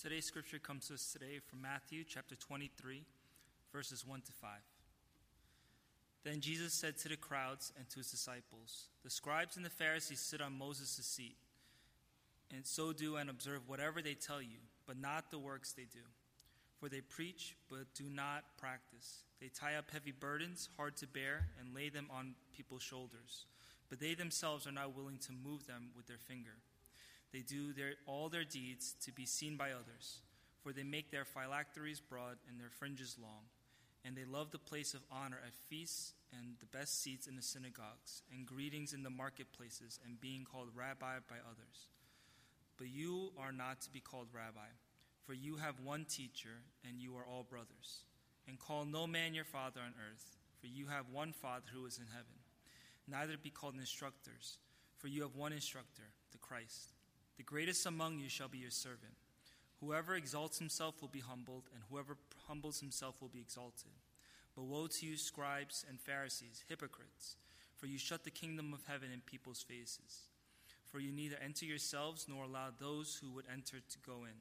Today's scripture comes to us today from Matthew chapter 23, verses 1 to 5. Then Jesus said to the crowds and to his disciples, The scribes and the Pharisees sit on Moses' seat, and so do and observe whatever they tell you, but not the works they do. For they preach, but do not practice. They tie up heavy burdens, hard to bear, and lay them on people's shoulders, but they themselves are not willing to move them with their finger. They do their, all their deeds to be seen by others, for they make their phylacteries broad and their fringes long. And they love the place of honor at feasts and the best seats in the synagogues, and greetings in the marketplaces, and being called rabbi by others. But you are not to be called rabbi, for you have one teacher, and you are all brothers. And call no man your father on earth, for you have one Father who is in heaven. Neither be called instructors, for you have one instructor, the Christ. The greatest among you shall be your servant. Whoever exalts himself will be humbled, and whoever humbles himself will be exalted. But woe to you, scribes and Pharisees, hypocrites, for you shut the kingdom of heaven in people's faces. For you neither enter yourselves nor allow those who would enter to go in.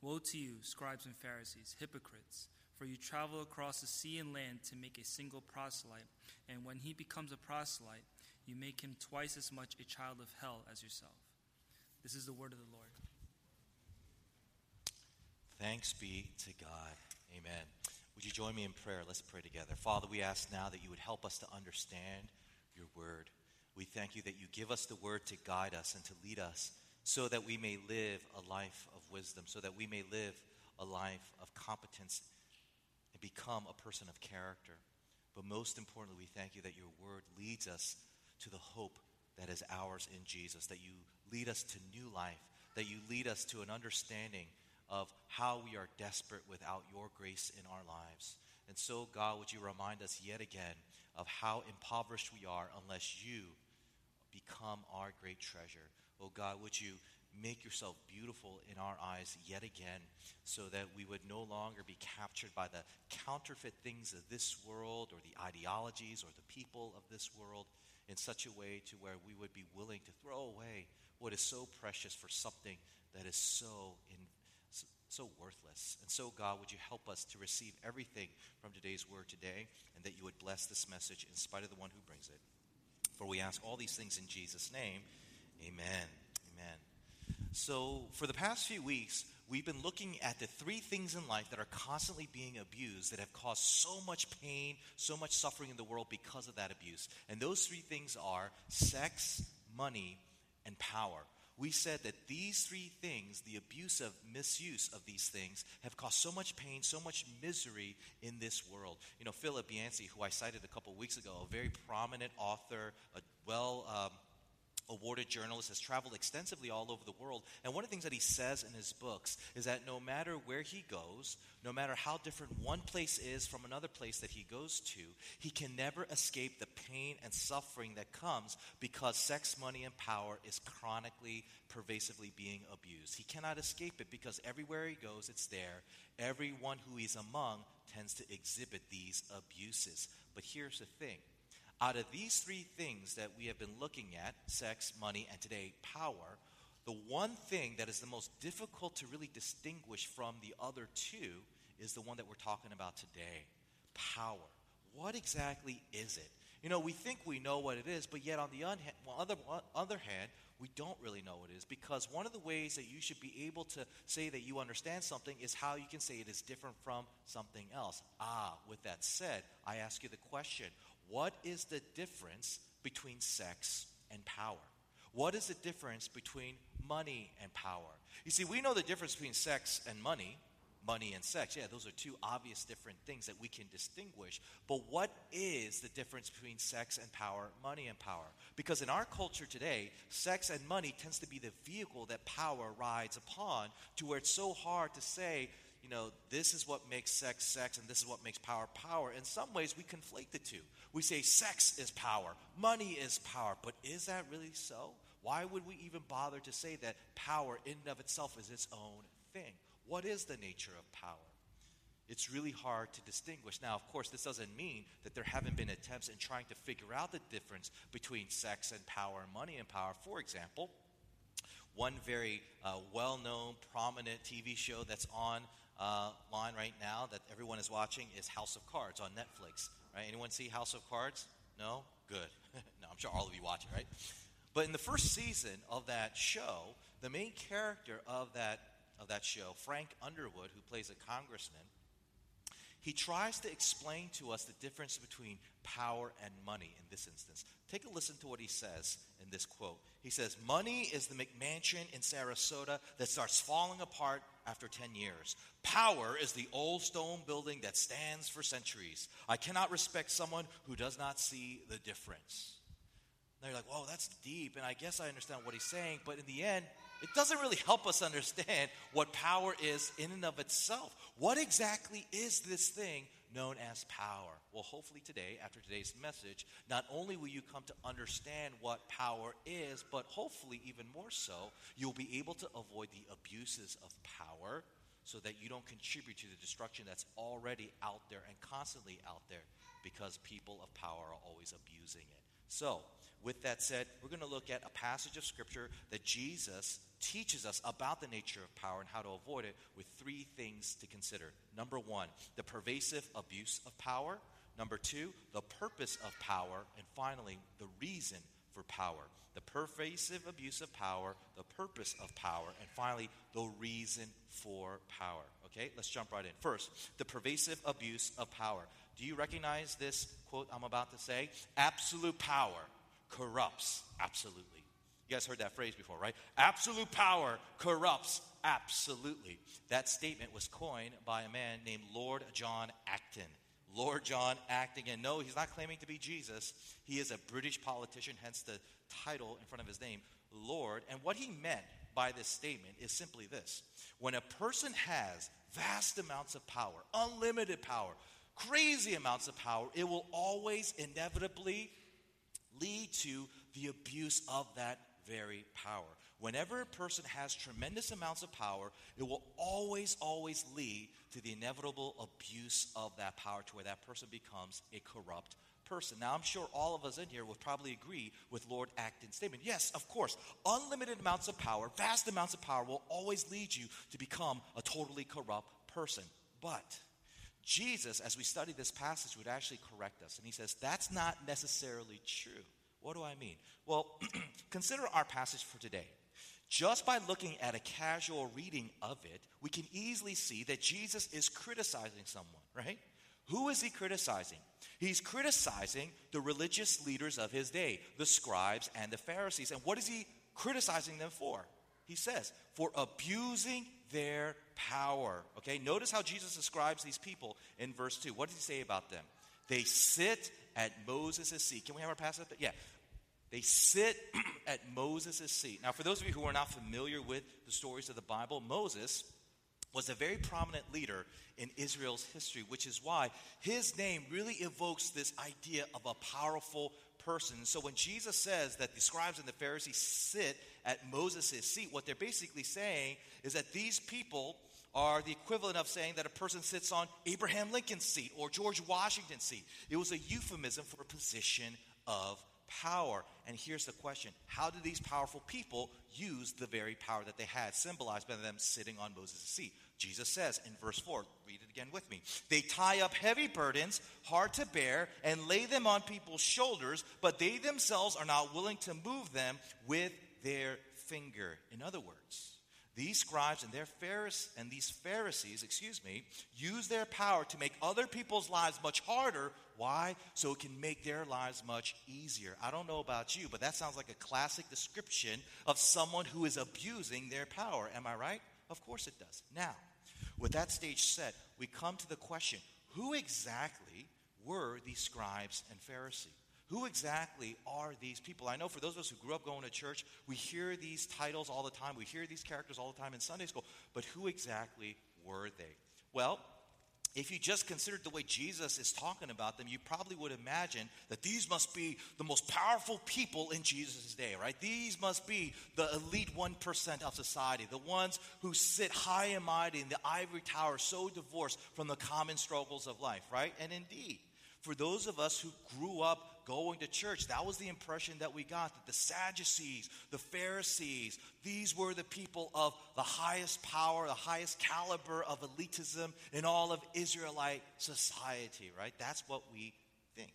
Woe to you, scribes and Pharisees, hypocrites, for you travel across the sea and land to make a single proselyte, and when he becomes a proselyte, you make him twice as much a child of hell as yourself. This is the word of the Lord. Thanks be to God. Amen. Would you join me in prayer? Let's pray together. Father, we ask now that you would help us to understand your word. We thank you that you give us the word to guide us and to lead us so that we may live a life of wisdom, so that we may live a life of competence and become a person of character. But most importantly, we thank you that your word leads us to the hope that is ours in Jesus, that you lead us to new life, that you lead us to an understanding of how we are desperate without your grace in our lives. And so, God, would you remind us yet again of how impoverished we are unless you become our great treasure? Oh, God, would you make yourself beautiful in our eyes yet again so that we would no longer be captured by the counterfeit things of this world or the ideologies or the people of this world in such a way to where we would be willing to throw away what is so precious for something that is so in, so worthless. And so, God, would you help us to receive everything from today's word today, and that you would bless this message in spite of the one who brings it. For we ask all these things in Jesus' name. Amen. Amen. So, for the past few weeks, we've been looking at the three things in life that are constantly being abused that have caused so much pain, so much suffering in the world because of that abuse. And those three things are sex, money, and power. We said that these three things, the abuse of misuse of these things, have caused so much pain, so much misery in this world. You know, Philip Yancey, who I cited a couple weeks ago, a very prominent author, a well um, awarded journalist, has traveled extensively all over the world. And one of the things that he says in his books is that no matter where he goes, no matter how different one place is from another place that he goes to, he can never escape the pain and suffering that comes because sex, money, and power is chronically, pervasively being abused. He cannot escape it because everywhere he goes, it's there. Everyone who he's among tends to exhibit these abuses. But here's the thing out of these three things that we have been looking at sex, money, and today power the one thing that is the most difficult to really distinguish from the other two is the one that we're talking about today power. What exactly is it? You know, we think we know what it is, but yet on the other, other hand, we don't really know what it is because one of the ways that you should be able to say that you understand something is how you can say it is different from something else. Ah, with that said, I ask you the question what is the difference between sex and power? What is the difference between money and power? You see, we know the difference between sex and money, money and sex. Yeah, those are two obvious different things that we can distinguish. But what is the difference between sex and power, money and power? Because in our culture today, sex and money tends to be the vehicle that power rides upon to where it's so hard to say, you know, this is what makes sex sex and this is what makes power power. In some ways, we conflate the two. We say sex is power, money is power, but is that really so? Why would we even bother to say that power in and of itself is its own thing? What is the nature of power? It's really hard to distinguish. Now, of course, this doesn't mean that there haven't been attempts in trying to figure out the difference between sex and power and money and power. For example, one very uh, well known, prominent TV show that's on uh, line right now that everyone is watching is House of Cards on Netflix. Right? Anyone see House of Cards? No? Good. no, I'm sure all of you watch it, right? But in the first season of that show, the main character of that, of that show, Frank Underwood, who plays a congressman, he tries to explain to us the difference between power and money in this instance. Take a listen to what he says in this quote. He says, Money is the McMansion in Sarasota that starts falling apart after 10 years. Power is the old stone building that stands for centuries. I cannot respect someone who does not see the difference. Now you're like, whoa, that's deep, and I guess I understand what he's saying, but in the end, it doesn't really help us understand what power is in and of itself. What exactly is this thing known as power? Well, hopefully today, after today's message, not only will you come to understand what power is, but hopefully even more so, you'll be able to avoid the abuses of power so that you don't contribute to the destruction that's already out there and constantly out there because people of power are always abusing it. So, with that said, we're going to look at a passage of Scripture that Jesus teaches us about the nature of power and how to avoid it with three things to consider. Number one, the pervasive abuse of power. Number two, the purpose of power. And finally, the reason for power. The pervasive abuse of power, the purpose of power, and finally, the reason for power. Okay, let's jump right in. First, the pervasive abuse of power. Do you recognize this quote I'm about to say? Absolute power corrupts absolutely. You guys heard that phrase before, right? Absolute power corrupts absolutely. That statement was coined by a man named Lord John Acton. Lord John Acton. And no, he's not claiming to be Jesus. He is a British politician, hence the title in front of his name, Lord. And what he meant by this statement is simply this when a person has vast amounts of power, unlimited power, crazy amounts of power, it will always inevitably lead to the abuse of that very power. Whenever a person has tremendous amounts of power, it will always, always lead to the inevitable abuse of that power to where that person becomes a corrupt person. Now, I'm sure all of us in here would probably agree with Lord Acton's statement. Yes, of course, unlimited amounts of power, vast amounts of power will always lead you to become a totally corrupt person. But Jesus, as we study this passage, would actually correct us. And he says, that's not necessarily true. What do I mean? Well, consider our passage for today. Just by looking at a casual reading of it, we can easily see that Jesus is criticizing someone, right? Who is he criticizing? He's criticizing the religious leaders of his day, the scribes and the Pharisees. And what is he criticizing them for? He says, for abusing their power. Okay, notice how Jesus describes these people in verse 2. What does he say about them? They sit at Moses' seat. Can we have our passage? Yeah. They sit at Moses' seat. Now, for those of you who are not familiar with the stories of the Bible, Moses was a very prominent leader in Israel's history, which is why his name really evokes this idea of a powerful person. So when Jesus says that the scribes and the Pharisees sit at Moses' seat, what they're basically saying is that these people are the equivalent of saying that a person sits on Abraham Lincoln's seat or George Washington's seat. It was a euphemism for a position of power. And here's the question How did these powerful people use the very power that they had, symbolized by them sitting on Moses' seat? Jesus says in verse 4, read it again with me. They tie up heavy burdens, hard to bear, and lay them on people's shoulders, but they themselves are not willing to move them with their finger. In other words, these scribes and their Pharisees and these Pharisees, excuse me, use their power to make other people's lives much harder. Why? So it can make their lives much easier. I don't know about you, but that sounds like a classic description of someone who is abusing their power. Am I right? Of course it does. Now, with that stage set, we come to the question who exactly were these scribes and Pharisees? Who exactly are these people? I know for those of us who grew up going to church, we hear these titles all the time. We hear these characters all the time in Sunday school. But who exactly were they? Well, if you just considered the way Jesus is talking about them, you probably would imagine that these must be the most powerful people in Jesus' day, right? These must be the elite 1% of society, the ones who sit high and mighty in the ivory tower, so divorced from the common struggles of life, right? And indeed, for those of us who grew up going to church. That was the impression that we got that the Sadducees, the Pharisees, these were the people of the highest power, the highest caliber of elitism in all of Israelite society, right? That's what we think.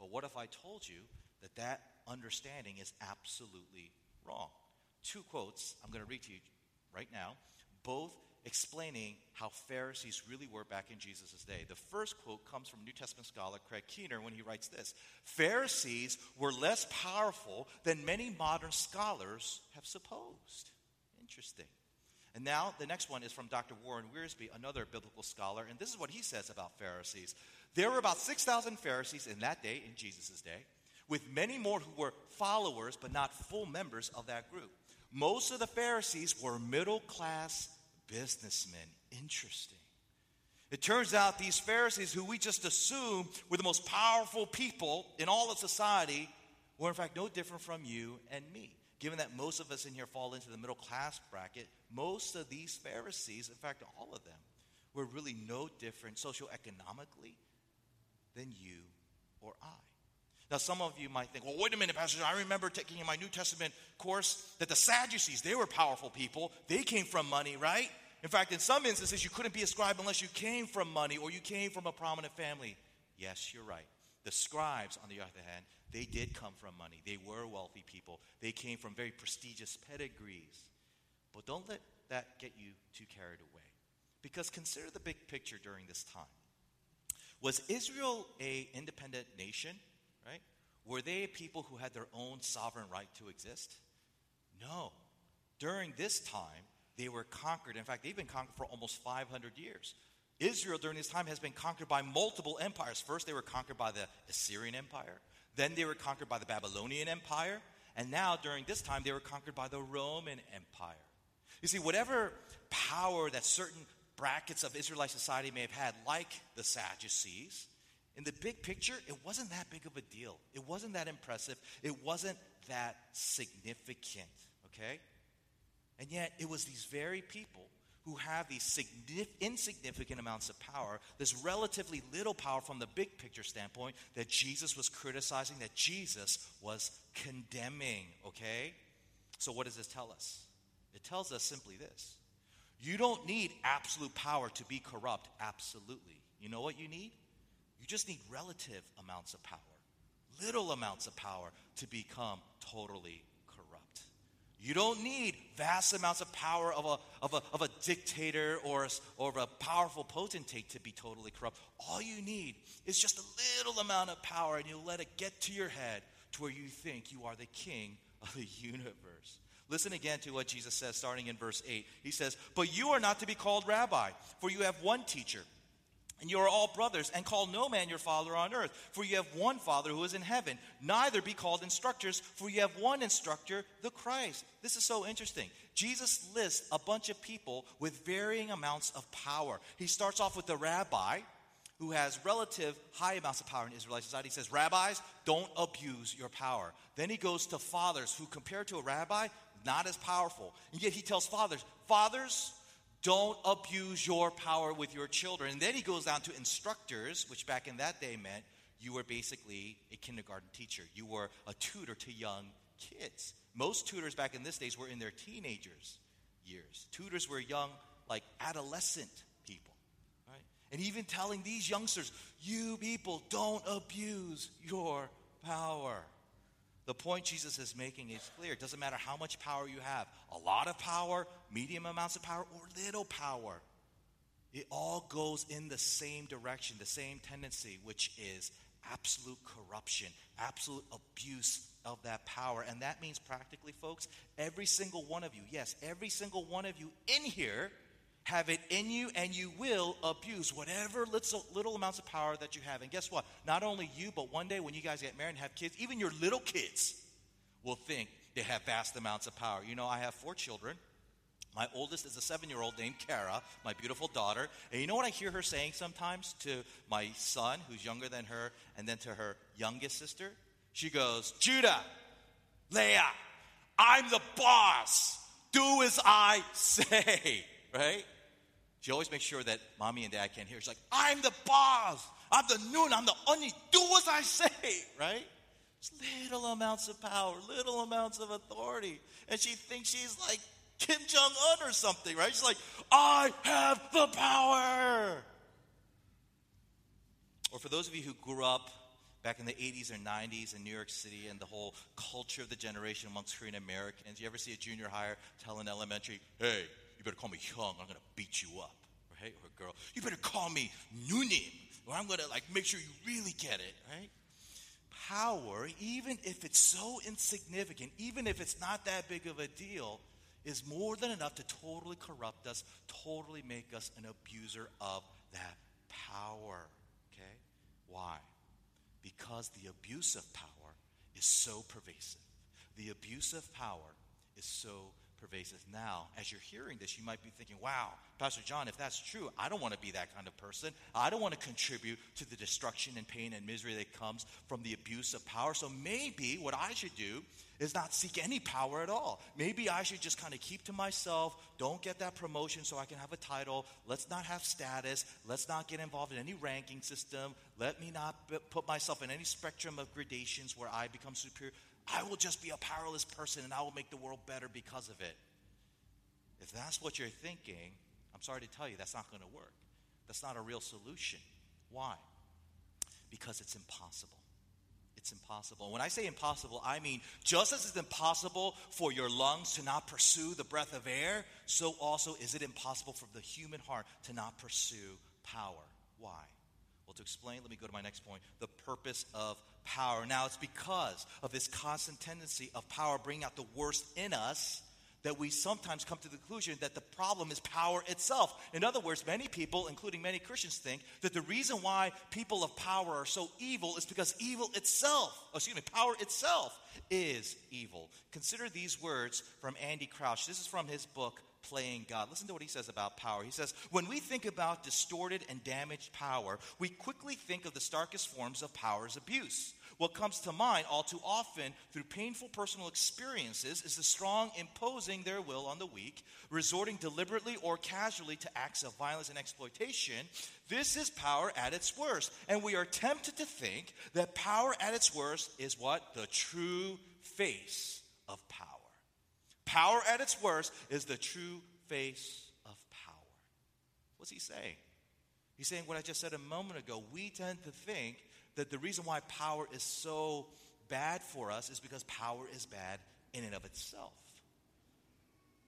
But what if I told you that that understanding is absolutely wrong? Two quotes I'm going to read to you right now, both explaining how Pharisees really were back in Jesus' day. The first quote comes from New Testament scholar Craig Keener when he writes this Pharisees were less powerful than many modern scholars have supposed. Interesting. And now the next one is from Dr. Warren Wiersbe, another biblical scholar, and this is what he says about Pharisees. There were about 6,000 Pharisees in that day, in Jesus' day, with many more who were followers but not full members of that group. Most of the Pharisees were middle class businessmen. Interesting. It turns out these Pharisees, who we just assume were the most powerful people in all of society, were in fact no different from you and me. Given that most of us in here fall into the middle class bracket, most of these Pharisees, in fact, all of them, were really no different socioeconomically than you or I. Now, some of you might think, well, wait a minute, Pastor, I remember taking in my New Testament course that the Sadducees, they were powerful people. They came from money, right? In fact, in some instances, you couldn't be a scribe unless you came from money or you came from a prominent family. Yes, you're right. The scribes, on the other hand, they did come from money. They were wealthy people. They came from very prestigious pedigrees. But don't let that get you too carried away. Because consider the big picture during this time. Was Israel a independent nation? Right? Were they people who had their own sovereign right to exist? No. During this time, they were conquered. In fact, they've been conquered for almost 500 years. Israel during this time has been conquered by multiple empires. First, they were conquered by the Assyrian Empire. Then, they were conquered by the Babylonian Empire. And now, during this time, they were conquered by the Roman Empire. You see, whatever power that certain brackets of Israelite society may have had, like the Sadducees, in the big picture, it wasn't that big of a deal. It wasn't that impressive. It wasn't that significant, okay? And yet, it was these very people who have these signif- insignificant amounts of power, this relatively little power from the big picture standpoint, that Jesus was criticizing, that Jesus was condemning, okay? So, what does this tell us? It tells us simply this you don't need absolute power to be corrupt, absolutely. You know what you need? You just need relative amounts of power, little amounts of power to become totally corrupt. You don't need vast amounts of power of a, of a, of a dictator or, or a powerful potentate to be totally corrupt. All you need is just a little amount of power, and you let it get to your head to where you think you are the king of the universe. Listen again to what Jesus says starting in verse 8. He says, But you are not to be called rabbi, for you have one teacher and you are all brothers, and call no man your father on earth, for you have one Father who is in heaven. Neither be called instructors, for you have one instructor, the Christ. This is so interesting. Jesus lists a bunch of people with varying amounts of power. He starts off with the rabbi, who has relative high amounts of power in Israelite society. He says, Rabbis, don't abuse your power. Then he goes to fathers, who compared to a rabbi, not as powerful. And yet he tells fathers, Fathers, don't abuse your power with your children. And then he goes down to instructors, which back in that day meant you were basically a kindergarten teacher. You were a tutor to young kids. Most tutors back in this days were in their teenagers years. Tutors were young, like adolescent people. Right? And even telling these youngsters, you people don't abuse your power. The point Jesus is making is clear. It doesn't matter how much power you have a lot of power, medium amounts of power, or little power. It all goes in the same direction, the same tendency, which is absolute corruption, absolute abuse of that power. And that means, practically, folks, every single one of you, yes, every single one of you in here have it in you and you will abuse whatever little, little amounts of power that you have. And guess what? Not only you, but one day when you guys get married and have kids, even your little kids will think they have vast amounts of power. You know, I have four children. My oldest is a seven year old named Kara, my beautiful daughter. And you know what I hear her saying sometimes to my son, who's younger than her, and then to her youngest sister? She goes, Judah, Leah, I'm the boss. Do as I say, right? She always makes sure that mommy and dad can't hear. She's like, I'm the boss. I'm the noon, I'm the unni. Do as I say, right? It's little amounts of power, little amounts of authority. And she thinks she's like Kim Jong un or something, right? She's like, I have the power. Or for those of you who grew up back in the 80s or 90s in New York City and the whole culture of the generation amongst Korean Americans, you ever see a junior higher tell an elementary, hey, better call me Hyung, I'm gonna beat you up, right? Or girl, you better call me Nunim, or I'm gonna like make sure you really get it, right? Power, even if it's so insignificant, even if it's not that big of a deal, is more than enough to totally corrupt us, totally make us an abuser of that power. Okay? Why? Because the abuse of power is so pervasive. The abuse of power is so pervasive. Now, as you're hearing this, you might be thinking, wow, Pastor John, if that's true, I don't want to be that kind of person. I don't want to contribute to the destruction and pain and misery that comes from the abuse of power. So maybe what I should do is not seek any power at all. Maybe I should just kind of keep to myself, don't get that promotion so I can have a title. Let's not have status. Let's not get involved in any ranking system. Let me not put myself in any spectrum of gradations where I become superior. I will just be a powerless person and I will make the world better because of it. If that's what you're thinking, I'm sorry to tell you, that's not going to work. That's not a real solution. Why? Because it's impossible. It's impossible. when I say impossible, I mean just as it's impossible for your lungs to not pursue the breath of air, so also is it impossible for the human heart to not pursue power. Why? Well, to explain, let me go to my next point the purpose of power. Now, it's because of this constant tendency of power bringing out the worst in us that we sometimes come to the conclusion that the problem is power itself. In other words, many people, including many Christians, think that the reason why people of power are so evil is because evil itself, oh, excuse me, power itself is evil. Consider these words from Andy Crouch. This is from his book, playing God. Listen to what he says about power. He says, When we think about distorted and damaged power, we quickly think of the starkest forms of power's abuse. What comes to mind all too often through painful personal experiences is the strong imposing their will on the weak, resorting deliberately or casually to acts of violence and exploitation. This is power at its worst. And we are tempted to think that power at its worst is what? The true face of power. Power at its worst is the true face of power. What's he saying? He's saying what I just said a moment ago. We tend to think that the reason why power is so bad for us is because power is bad in and of itself.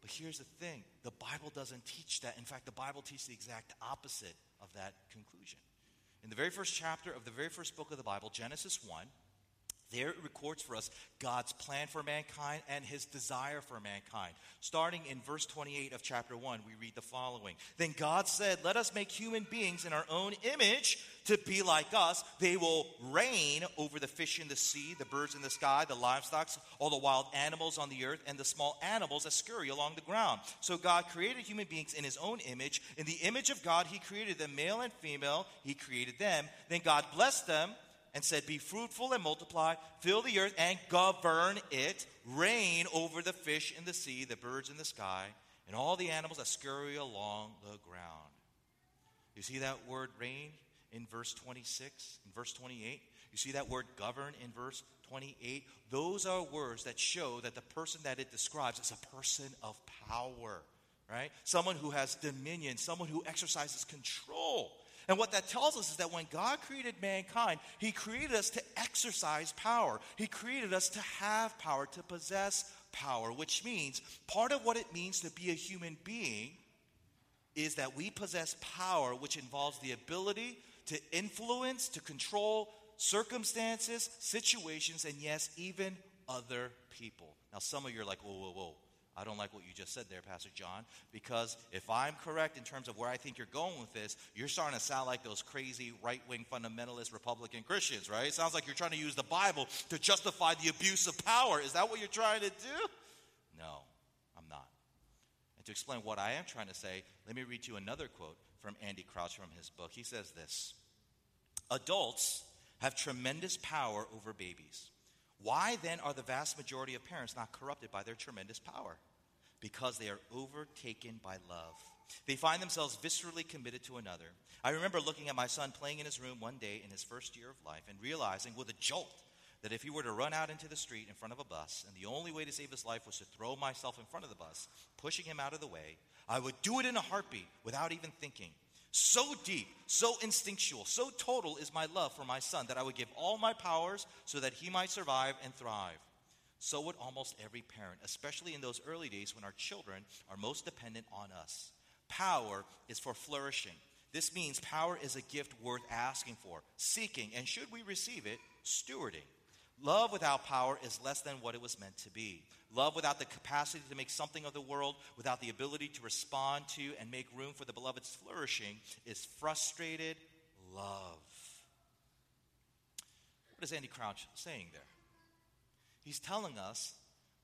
But here's the thing the Bible doesn't teach that. In fact, the Bible teaches the exact opposite of that conclusion. In the very first chapter of the very first book of the Bible, Genesis 1, there it records for us God's plan for mankind and his desire for mankind. Starting in verse 28 of chapter 1, we read the following Then God said, Let us make human beings in our own image to be like us. They will reign over the fish in the sea, the birds in the sky, the livestock, all the wild animals on the earth, and the small animals that scurry along the ground. So God created human beings in his own image. In the image of God, he created them, male and female. He created them. Then God blessed them and said, Be fruitful and multiply, fill the earth and govern it, reign over the fish in the sea, the birds in the sky, and all the animals that scurry along the ground. You see that word reign in verse 26, in verse 28? You see that word govern in verse 28? Those are words that show that the person that it describes is a person of power, right? Someone who has dominion, someone who exercises control. And what that tells us is that when God created mankind, He created us to exercise power. He created us to have power, to possess power, which means part of what it means to be a human being is that we possess power, which involves the ability to influence, to control circumstances, situations, and yes, even other people. Now, some of you are like, whoa, whoa, whoa. I don't like what you just said there, Pastor John, because if I'm correct in terms of where I think you're going with this, you're starting to sound like those crazy right wing fundamentalist Republican Christians, right? It sounds like you're trying to use the Bible to justify the abuse of power. Is that what you're trying to do? No, I'm not. And to explain what I am trying to say, let me read you another quote from Andy Crouch from his book. He says this Adults have tremendous power over babies. Why then are the vast majority of parents not corrupted by their tremendous power? Because they are overtaken by love. They find themselves viscerally committed to another. I remember looking at my son playing in his room one day in his first year of life and realizing with a jolt that if he were to run out into the street in front of a bus and the only way to save his life was to throw myself in front of the bus, pushing him out of the way, I would do it in a heartbeat without even thinking. So deep, so instinctual, so total is my love for my son that I would give all my powers so that he might survive and thrive. So would almost every parent, especially in those early days when our children are most dependent on us. Power is for flourishing. This means power is a gift worth asking for, seeking, and should we receive it, stewarding. Love without power is less than what it was meant to be. Love without the capacity to make something of the world, without the ability to respond to and make room for the beloved's flourishing, is frustrated love. What is Andy Crouch saying there? He's telling us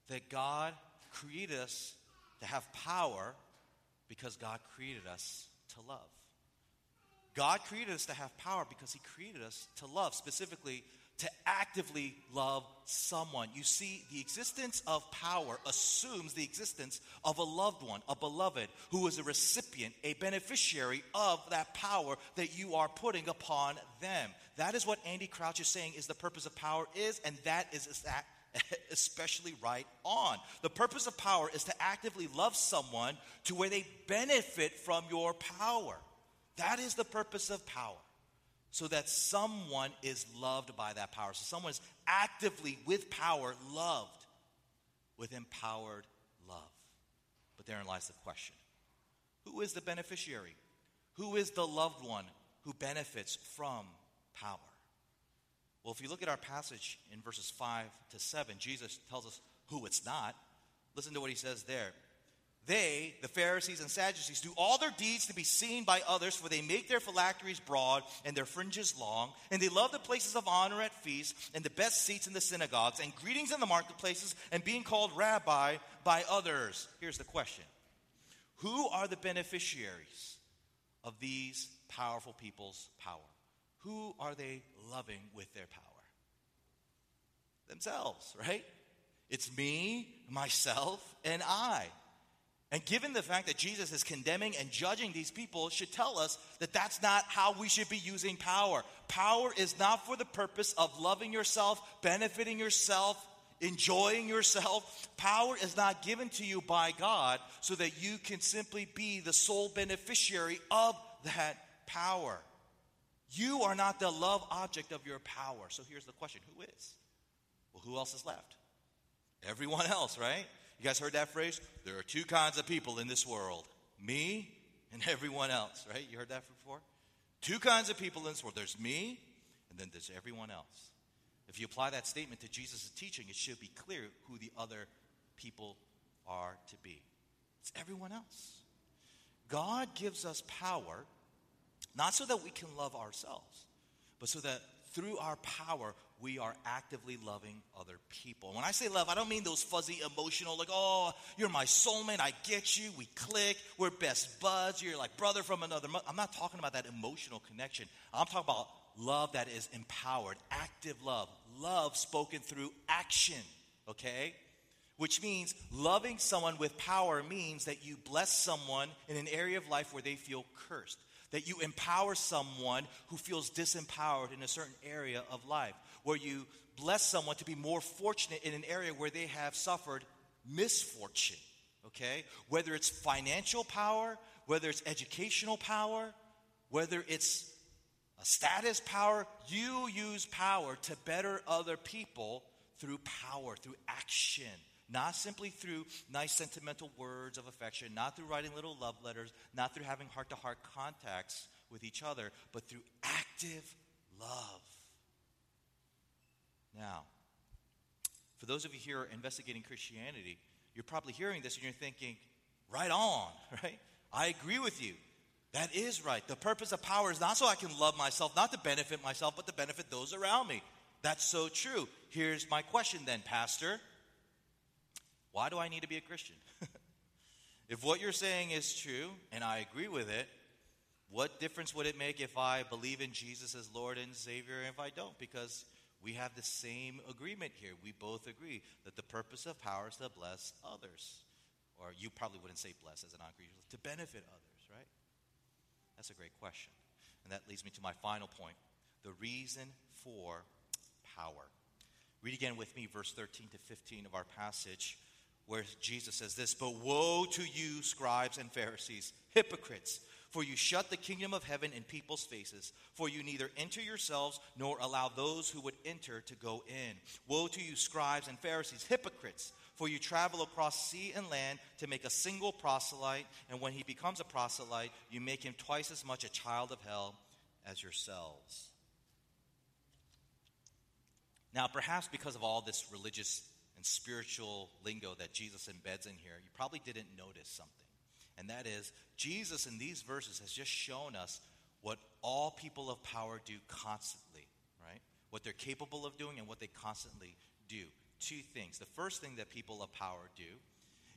that God created us to have power because God created us to love. God created us to have power because He created us to love, specifically to actively love someone. You see, the existence of power assumes the existence of a loved one, a beloved, who is a recipient, a beneficiary of that power that you are putting upon them. That is what Andy Crouch is saying is the purpose of power is, and that is especially right on. The purpose of power is to actively love someone to where they benefit from your power. That is the purpose of power so that someone is loved by that power. So someone is actively, with power, loved with empowered love. But therein lies the question Who is the beneficiary? Who is the loved one who benefits from power? Well, if you look at our passage in verses 5 to 7, Jesus tells us who it's not. Listen to what he says there. They, the Pharisees and Sadducees, do all their deeds to be seen by others, for they make their phylacteries broad and their fringes long, and they love the places of honor at feasts and the best seats in the synagogues and greetings in the marketplaces and being called rabbi by others. Here's the question Who are the beneficiaries of these powerful people's power? Who are they loving with their power? Themselves, right? It's me, myself, and I. And given the fact that Jesus is condemning and judging these people, should tell us that that's not how we should be using power. Power is not for the purpose of loving yourself, benefiting yourself, enjoying yourself. Power is not given to you by God so that you can simply be the sole beneficiary of that power. You are not the love object of your power. So here's the question who is? Well, who else is left? Everyone else, right? You guys heard that phrase? There are two kinds of people in this world me and everyone else, right? You heard that before? Two kinds of people in this world there's me, and then there's everyone else. If you apply that statement to Jesus' teaching, it should be clear who the other people are to be. It's everyone else. God gives us power not so that we can love ourselves, but so that through our power, we are actively loving other people. When I say love, I don't mean those fuzzy emotional, like, oh, you're my soulmate, I get you, we click, we're best buds, you're like brother from another. I'm not talking about that emotional connection. I'm talking about love that is empowered, active love, love spoken through action, okay? Which means loving someone with power means that you bless someone in an area of life where they feel cursed that you empower someone who feels disempowered in a certain area of life, where you bless someone to be more fortunate in an area where they have suffered misfortune, okay? Whether it's financial power, whether it's educational power, whether it's a status power, you use power to better other people through power, through action. Not simply through nice sentimental words of affection, not through writing little love letters, not through having heart to heart contacts with each other, but through active love. Now, for those of you here investigating Christianity, you're probably hearing this and you're thinking, right on, right? I agree with you. That is right. The purpose of power is not so I can love myself, not to benefit myself, but to benefit those around me. That's so true. Here's my question then, Pastor. Why do I need to be a Christian? if what you're saying is true and I agree with it, what difference would it make if I believe in Jesus as Lord and Savior and if I don't? Because we have the same agreement here. We both agree that the purpose of power is to bless others. Or you probably wouldn't say bless as a non Christian, to benefit others. Right? That's a great question. And that leads me to my final point the reason for power. Read again with me verse 13 to 15 of our passage where Jesus says this But woe to you, scribes and Pharisees, hypocrites! For you shut the kingdom of heaven in people's faces, for you neither enter yourselves nor allow those who would enter to go in. Woe to you, scribes and Pharisees, hypocrites! For you travel across sea and land to make a single proselyte, and when he becomes a proselyte, you make him twice as much a child of hell as yourselves. Now, perhaps because of all this religious and spiritual lingo that Jesus embeds in here, you probably didn't notice something. And that is, Jesus in these verses has just shown us what all people of power do constantly, right? What they're capable of doing and what they constantly do. Two things. The first thing that people of power do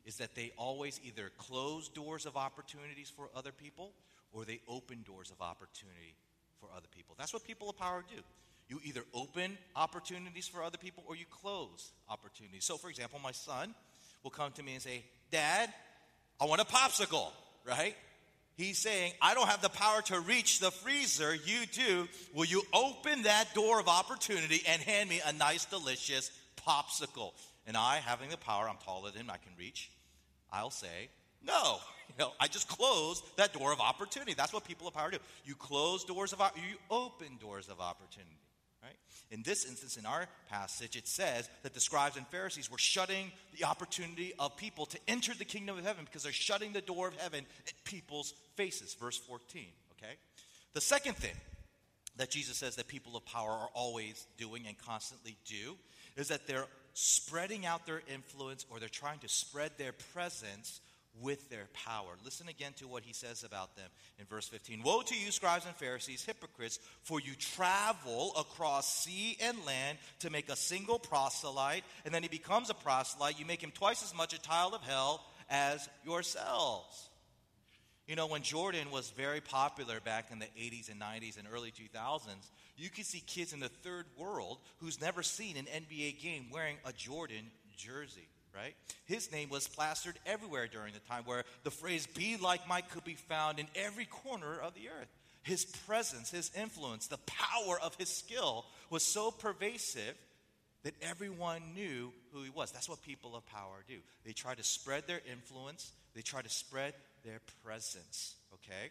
is that they always either close doors of opportunities for other people or they open doors of opportunity for other people. That's what people of power do. You either open opportunities for other people or you close opportunities. So, for example, my son will come to me and say, Dad, I want a popsicle, right? He's saying, I don't have the power to reach the freezer. You do. Will you open that door of opportunity and hand me a nice, delicious popsicle? And I, having the power, I'm taller than him, I can reach, I'll say, no. You know, I just close that door of opportunity. That's what people of power do. You close doors of you open doors of opportunity. Right? In this instance, in our passage, it says that the scribes and Pharisees were shutting the opportunity of people to enter the kingdom of heaven because they're shutting the door of heaven at people's faces. Verse 14, okay? The second thing that Jesus says that people of power are always doing and constantly do is that they're spreading out their influence or they're trying to spread their presence with their power. Listen again to what he says about them in verse 15. Woe to you, scribes and Pharisees, hypocrites, for you travel across sea and land to make a single proselyte, and then he becomes a proselyte. You make him twice as much a child of hell as yourselves. You know, when Jordan was very popular back in the 80s and 90s and early 2000s, you could see kids in the third world who's never seen an NBA game wearing a Jordan jersey right? His name was plastered everywhere during the time where the phrase be like Mike could be found in every corner of the earth. His presence, his influence, the power of his skill was so pervasive that everyone knew who he was. That's what people of power do. They try to spread their influence, they try to spread their presence, okay?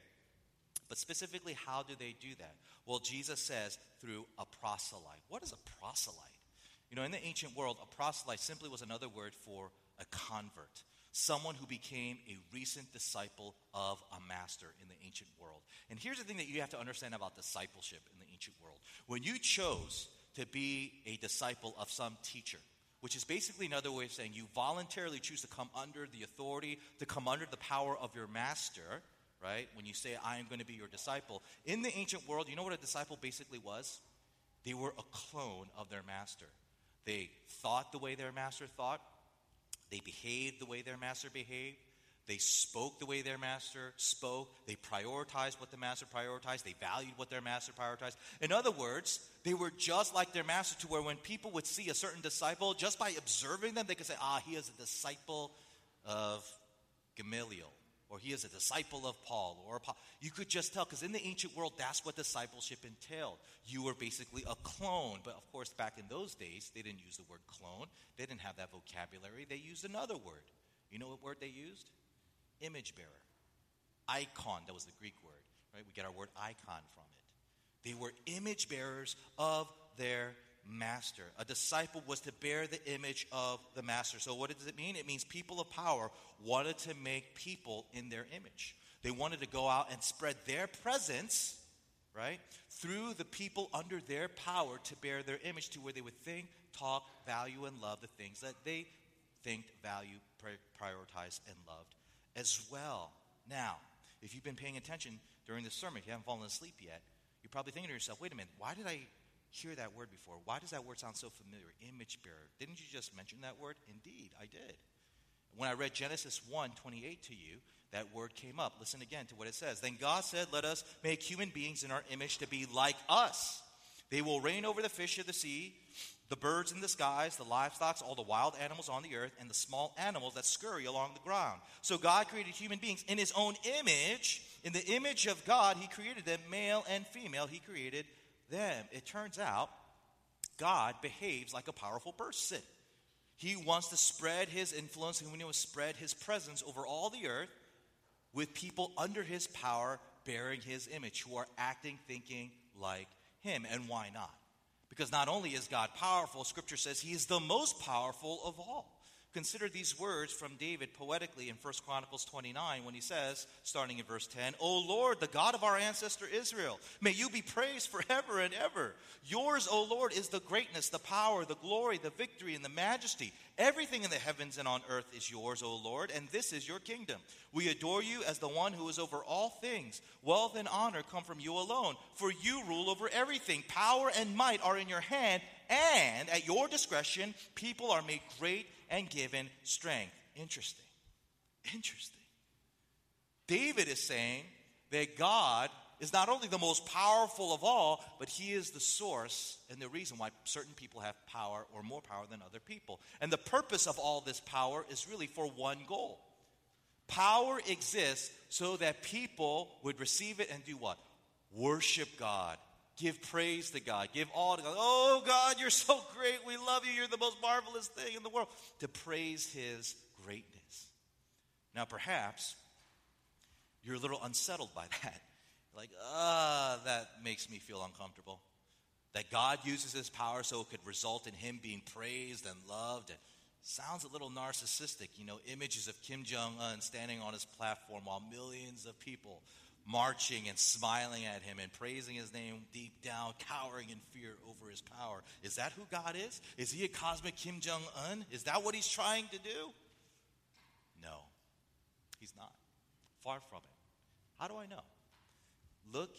But specifically, how do they do that? Well, Jesus says through a proselyte. What is a proselyte? You know, in the ancient world, a proselyte simply was another word for a convert, someone who became a recent disciple of a master in the ancient world. And here's the thing that you have to understand about discipleship in the ancient world. When you chose to be a disciple of some teacher, which is basically another way of saying you voluntarily choose to come under the authority, to come under the power of your master, right? When you say, I am going to be your disciple. In the ancient world, you know what a disciple basically was? They were a clone of their master. They thought the way their master thought. They behaved the way their master behaved. They spoke the way their master spoke. They prioritized what the master prioritized. They valued what their master prioritized. In other words, they were just like their master, to where when people would see a certain disciple, just by observing them, they could say, ah, he is a disciple of Gamaliel or he is a disciple of Paul, or Paul. you could just tell because in the ancient world, that's what discipleship entailed. You were basically a clone, but of course, back in those days, they didn't use the word clone. They didn't have that vocabulary. They used another word. You know what word they used? Image bearer, icon. That was the Greek word, right? We get our word icon from it. They were image bearers of their master. A disciple was to bear the image of the master. So, what does it mean? It means people of power wanted to make people in their image. They wanted to go out and spread their presence, right, through the people under their power to bear their image to where they would think, talk, value, and love the things that they think, value, prioritize, and loved as well. Now, if you've been paying attention during the sermon, if you haven't fallen asleep yet, you're probably thinking to yourself, wait a minute, why did I hear that word before. Why does that word sound so familiar? Image bearer. Didn't you just mention that word? Indeed, I did. When I read Genesis 1 28 to you, that word came up. Listen again to what it says. Then God said, Let us make human beings in our image to be like us. They will reign over the fish of the sea, the birds in the skies, the livestock, all the wild animals on the earth, and the small animals that scurry along the ground. So God created human beings in his own image. In the image of God, He created them, male and female, He created them. It turns out God behaves like a powerful person. He wants to spread His influence, and we know spread His presence over all the earth with people under His power bearing His image who are acting, thinking like Him. And why not? Because not only is God powerful, Scripture says He is the most powerful of all. Consider these words from David poetically in 1 Chronicles 29 when he says, starting in verse 10, O Lord, the God of our ancestor Israel, may you be praised forever and ever. Yours, O Lord, is the greatness, the power, the glory, the victory, and the majesty. Everything in the heavens and on earth is yours, O Lord, and this is your kingdom. We adore you as the one who is over all things. Wealth and honor come from you alone, for you rule over everything. Power and might are in your hand, and at your discretion, people are made great and given strength. Interesting. Interesting. David is saying that God is not only the most powerful of all, but he is the source and the reason why certain people have power or more power than other people. And the purpose of all this power is really for one goal. Power exists so that people would receive it and do what? Worship God Give praise to God. Give all to God. Oh, God, you're so great. We love you. You're the most marvelous thing in the world. To praise His greatness. Now, perhaps you're a little unsettled by that. Like, ah, that makes me feel uncomfortable. That God uses His power so it could result in Him being praised and loved. And sounds a little narcissistic. You know, images of Kim Jong un standing on his platform while millions of people marching and smiling at him and praising his name deep down, cowering in fear over his power. Is that who God is? Is he a cosmic Kim Jong un? Is that what he's trying to do? No, he's not. Far from it. How do I know? Look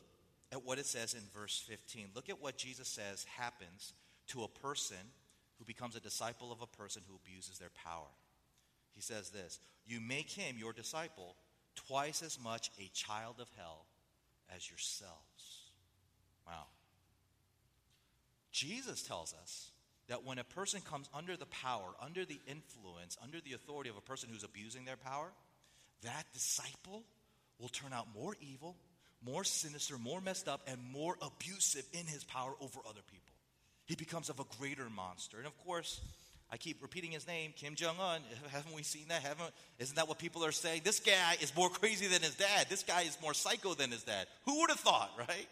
at what it says in verse 15. Look at what Jesus says happens to a person who becomes a disciple of a person who abuses their power. He says this You make him your disciple twice as much a child of hell as yourselves. Wow. Jesus tells us that when a person comes under the power, under the influence, under the authority of a person who's abusing their power, that disciple will turn out more evil, more sinister, more messed up, and more abusive in his power over other people. He becomes of a greater monster. And of course, I keep repeating his name, Kim Jong Un. Haven't we seen that? Haven't? Isn't that what people are saying? This guy is more crazy than his dad. This guy is more psycho than his dad. Who would have thought, right?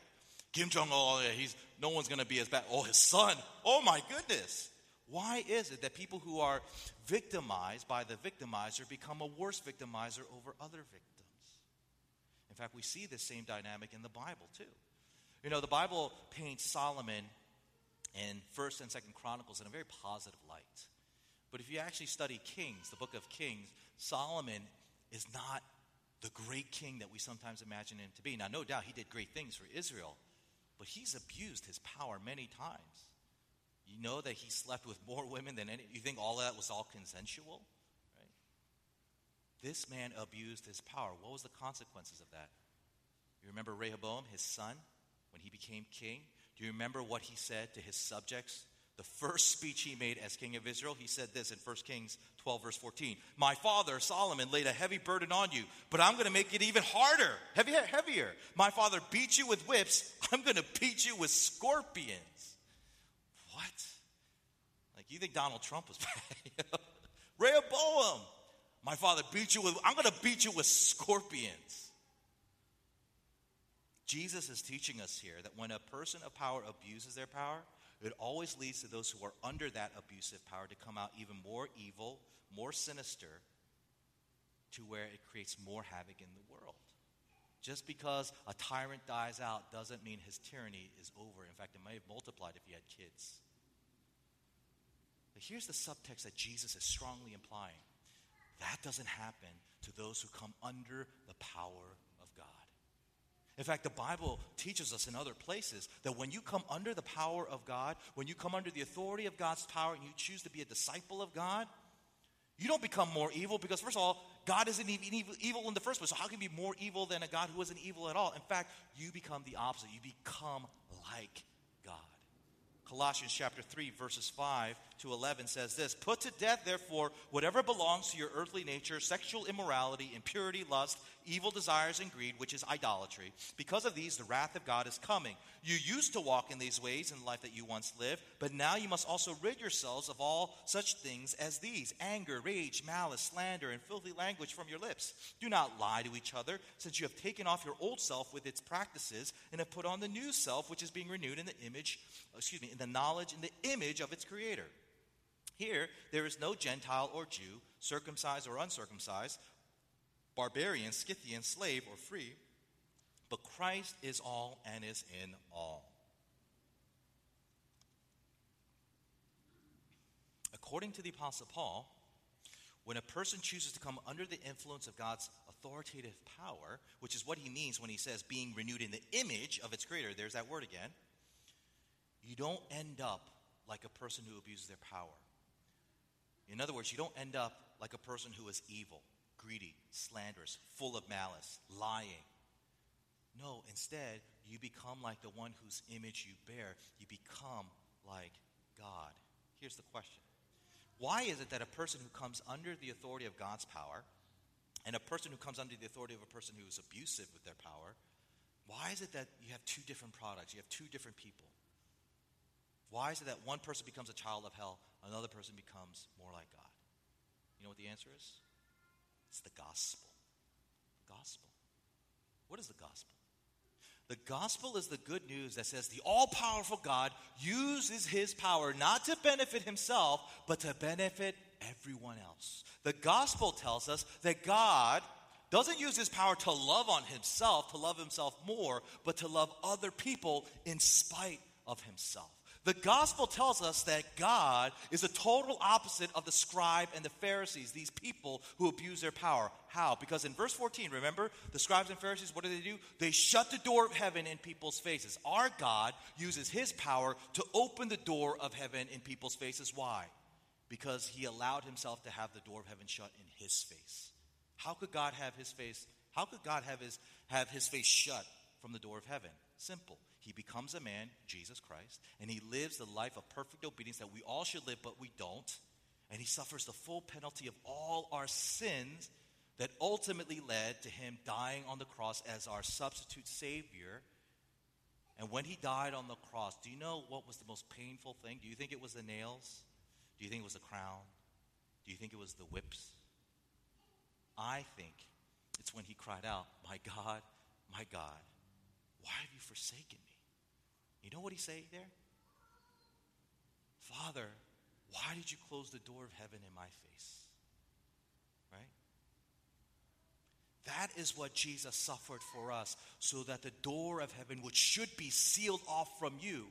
Kim Jong Un, oh, he's no one's going to be as bad. Oh, his son. Oh my goodness. Why is it that people who are victimized by the victimizer become a worse victimizer over other victims? In fact, we see this same dynamic in the Bible too. You know, the Bible paints Solomon in First and Second Chronicles in a very positive light. But if you actually study Kings, the book of Kings, Solomon is not the great king that we sometimes imagine him to be. Now, no doubt he did great things for Israel, but he's abused his power many times. You know that he slept with more women than any. You think all of that was all consensual? Right? This man abused his power. What was the consequences of that? You remember Rehoboam, his son, when he became king? Do you remember what he said to his subjects? The first speech he made as king of Israel, he said this in 1 Kings 12, verse 14. My father, Solomon, laid a heavy burden on you, but I'm going to make it even harder, heavier. My father beat you with whips, I'm going to beat you with scorpions. What? Like, you think Donald Trump was bad? Rehoboam, my father beat you with, I'm going to beat you with scorpions. Jesus is teaching us here that when a person of power abuses their power, it always leads to those who are under that abusive power to come out even more evil, more sinister, to where it creates more havoc in the world. Just because a tyrant dies out doesn't mean his tyranny is over. In fact, it may have multiplied if he had kids. But here's the subtext that Jesus is strongly implying that doesn't happen to those who come under the power in fact, the Bible teaches us in other places that when you come under the power of God, when you come under the authority of God's power and you choose to be a disciple of God, you don't become more evil because, first of all, God isn't even evil in the first place. So, how can you be more evil than a God who isn't evil at all? In fact, you become the opposite. You become like God. Colossians chapter 3, verses 5 to 11 says this Put to death, therefore, whatever belongs to your earthly nature sexual immorality, impurity, lust, evil desires and greed, which is idolatry. Because of these, the wrath of God is coming. You used to walk in these ways in the life that you once lived, but now you must also rid yourselves of all such things as these anger, rage, malice, slander, and filthy language from your lips. Do not lie to each other, since you have taken off your old self with its practices and have put on the new self, which is being renewed in the image, excuse me, in the knowledge, in the image of its creator. Here, there is no Gentile or Jew, circumcised or uncircumcised, barbarian, Scythian, slave, or free, but Christ is all and is in all. According to the Apostle Paul, when a person chooses to come under the influence of God's authoritative power, which is what he means when he says being renewed in the image of its creator, there's that word again, you don't end up like a person who abuses their power. In other words, you don't end up like a person who is evil, greedy, slanderous, full of malice, lying. No, instead, you become like the one whose image you bear. You become like God. Here's the question Why is it that a person who comes under the authority of God's power and a person who comes under the authority of a person who is abusive with their power, why is it that you have two different products? You have two different people. Why is it that one person becomes a child of hell, another person becomes more like God? You know what the answer is? It's the gospel. The gospel. What is the gospel? The gospel is the good news that says the all powerful God uses his power not to benefit himself, but to benefit everyone else. The gospel tells us that God doesn't use his power to love on himself, to love himself more, but to love other people in spite of himself. The gospel tells us that God is a total opposite of the scribe and the Pharisees, these people who abuse their power. How? Because in verse 14, remember, the scribes and Pharisees, what do they do? They shut the door of heaven in people's faces. Our God uses his power to open the door of heaven in people's faces. Why? Because he allowed himself to have the door of heaven shut in his face. How could God have his face? How could God have his, have his face shut from the door of heaven? Simple. He becomes a man, Jesus Christ, and he lives the life of perfect obedience that we all should live, but we don't. And he suffers the full penalty of all our sins that ultimately led to him dying on the cross as our substitute Savior. And when he died on the cross, do you know what was the most painful thing? Do you think it was the nails? Do you think it was the crown? Do you think it was the whips? I think it's when he cried out, My God, my God, why have you forsaken me? You know what he say there? Father, why did you close the door of heaven in my face? Right? That is what Jesus suffered for us, so that the door of heaven, which should be sealed off from you,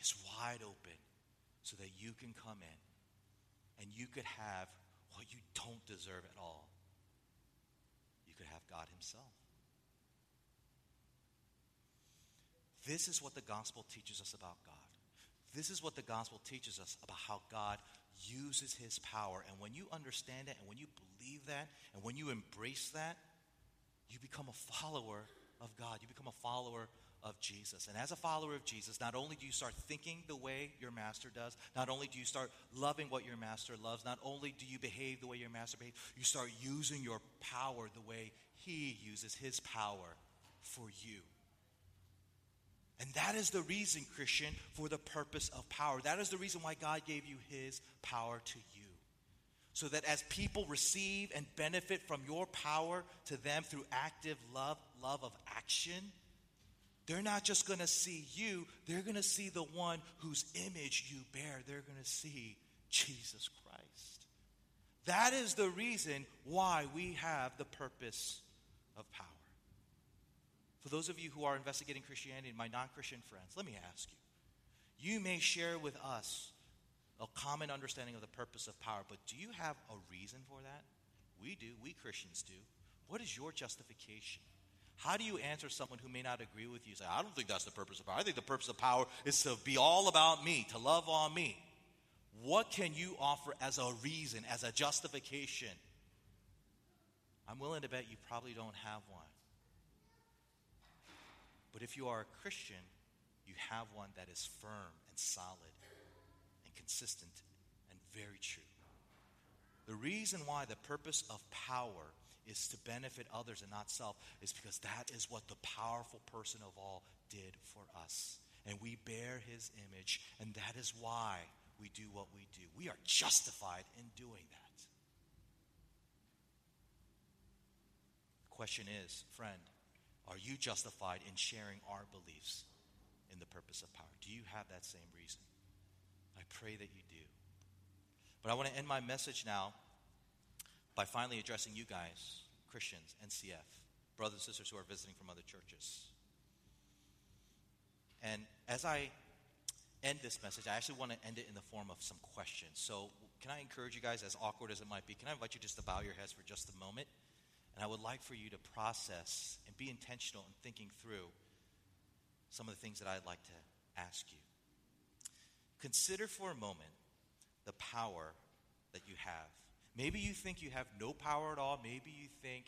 is wide open, so that you can come in and you could have what you don't deserve at all. You could have God Himself. This is what the gospel teaches us about God. This is what the gospel teaches us about how God uses his power. And when you understand it, and when you believe that, and when you embrace that, you become a follower of God. You become a follower of Jesus. And as a follower of Jesus, not only do you start thinking the way your master does, not only do you start loving what your master loves, not only do you behave the way your master behaves, you start using your power the way he uses his power for you. And that is the reason, Christian, for the purpose of power. That is the reason why God gave you his power to you. So that as people receive and benefit from your power to them through active love, love of action, they're not just going to see you, they're going to see the one whose image you bear. They're going to see Jesus Christ. That is the reason why we have the purpose of power. For those of you who are investigating Christianity and my non Christian friends, let me ask you. You may share with us a common understanding of the purpose of power, but do you have a reason for that? We do. We Christians do. What is your justification? How do you answer someone who may not agree with you? Say, I don't think that's the purpose of power. I think the purpose of power is to be all about me, to love on me. What can you offer as a reason, as a justification? I'm willing to bet you probably don't have one. But if you are a Christian, you have one that is firm and solid and consistent and very true. The reason why the purpose of power is to benefit others and not self, is because that is what the powerful person of all did for us. And we bear his image, and that is why we do what we do. We are justified in doing that. The question is, friend, are you justified in sharing our beliefs in the purpose of power? Do you have that same reason? I pray that you do. But I want to end my message now by finally addressing you guys, Christians, NCF, brothers and sisters who are visiting from other churches. And as I end this message, I actually want to end it in the form of some questions. So, can I encourage you guys, as awkward as it might be, can I invite you just to bow your heads for just a moment? And I would like for you to process and be intentional in thinking through some of the things that I'd like to ask you. Consider for a moment the power that you have. Maybe you think you have no power at all. Maybe you think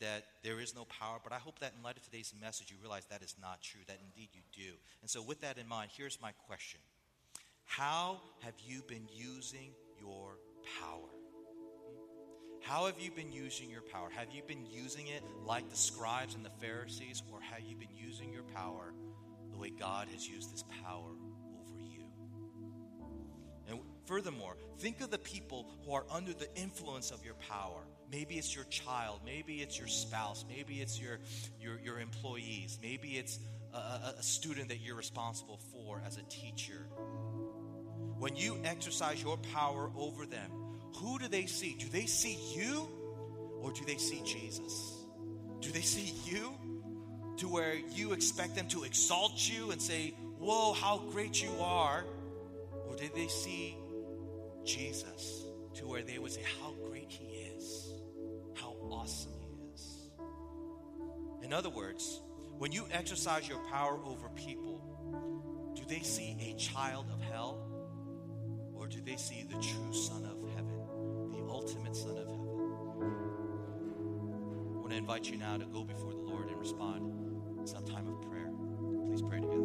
that there is no power, but I hope that in light of today's message, you realize that is not true, that indeed you do. And so, with that in mind, here's my question How have you been using your power? How have you been using your power? Have you been using it like the scribes and the Pharisees, or have you been using your power the way God has used his power over you? And furthermore, think of the people who are under the influence of your power. Maybe it's your child, maybe it's your spouse, maybe it's your, your, your employees, maybe it's a, a student that you're responsible for as a teacher. When you exercise your power over them, who do they see? Do they see you or do they see Jesus? Do they see you to where you expect them to exalt you and say, Whoa, how great you are? Or did they see Jesus to where they would say, How great he is, how awesome he is? In other words, when you exercise your power over people, do they see a child of hell or do they see the true Son of ultimate Son of Heaven. I want to invite you now to go before the Lord and respond. It's a time of prayer. Please pray together.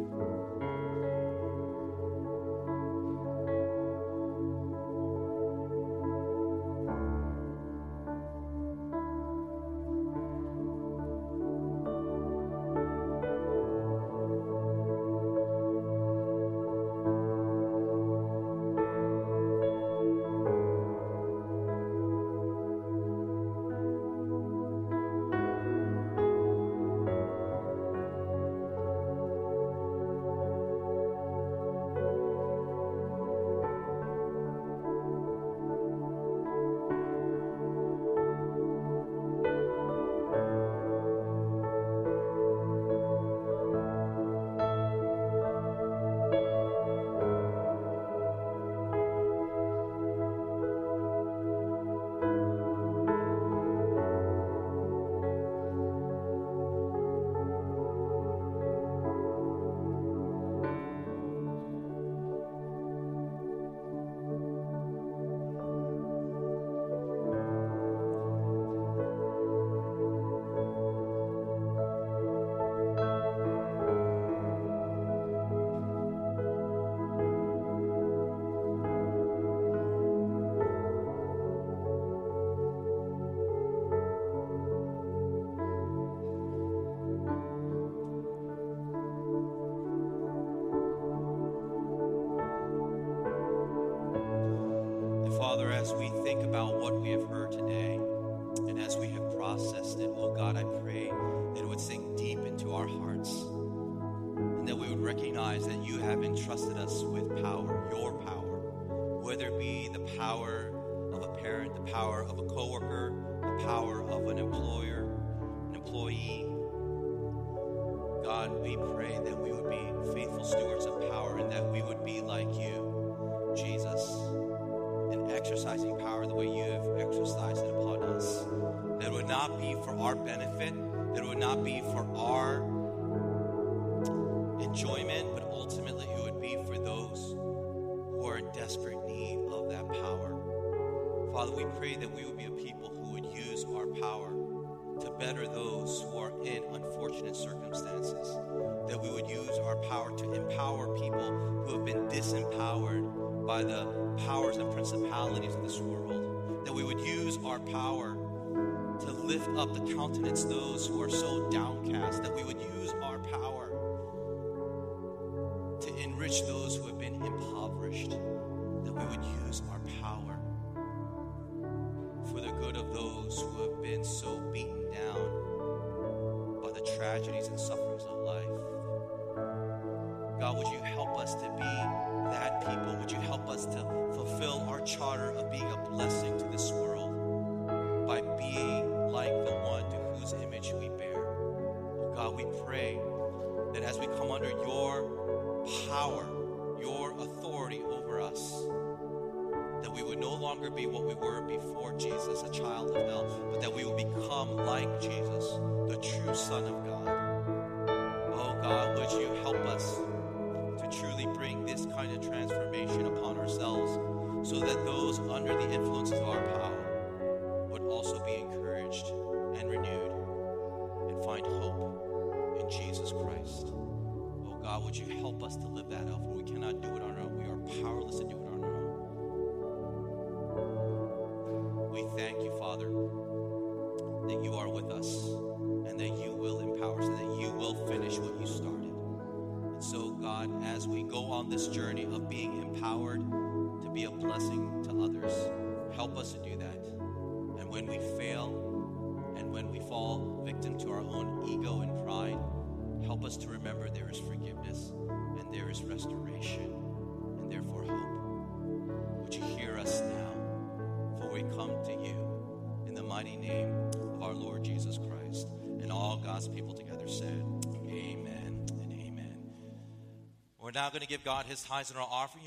Think about what we have heard today, and as we have processed it, oh God, I pray that it would sink deep into our hearts, and that we would recognize that you have entrusted us with power, your power, whether it be the power of a parent, the power of a coworker, the power of an employer, an employee. God, we pray that we would be faithful stewards of power and that we would be like you, Jesus, exercising power the way you have exercised it upon us. That it would not be for our benefit, that it would not be for our enjoyment, but ultimately it would be for those who are in desperate need of that power. Father, we pray that we would be a people who would use our power to better those our power to lift up the countenance those who are so downcast, that we would use our power to enrich those who have been impoverished, that we would use our power for the good of those who have been so beaten down by the tragedies and sufferings of life. God, would you help us to be that people? Would you help us to fulfill our charter of being a blessing to this world longer be what we were before Jesus, a child of hell, but that we will become like Jesus, the true Son of God. Oh God, would you help us to truly bring this kind of transformation upon ourselves so that those under the influences of our power would also be encouraged and renewed and find hope in Jesus Christ. Oh God, would you help us to live that out? This journey of being empowered We're now going to give God his tithes and our offering.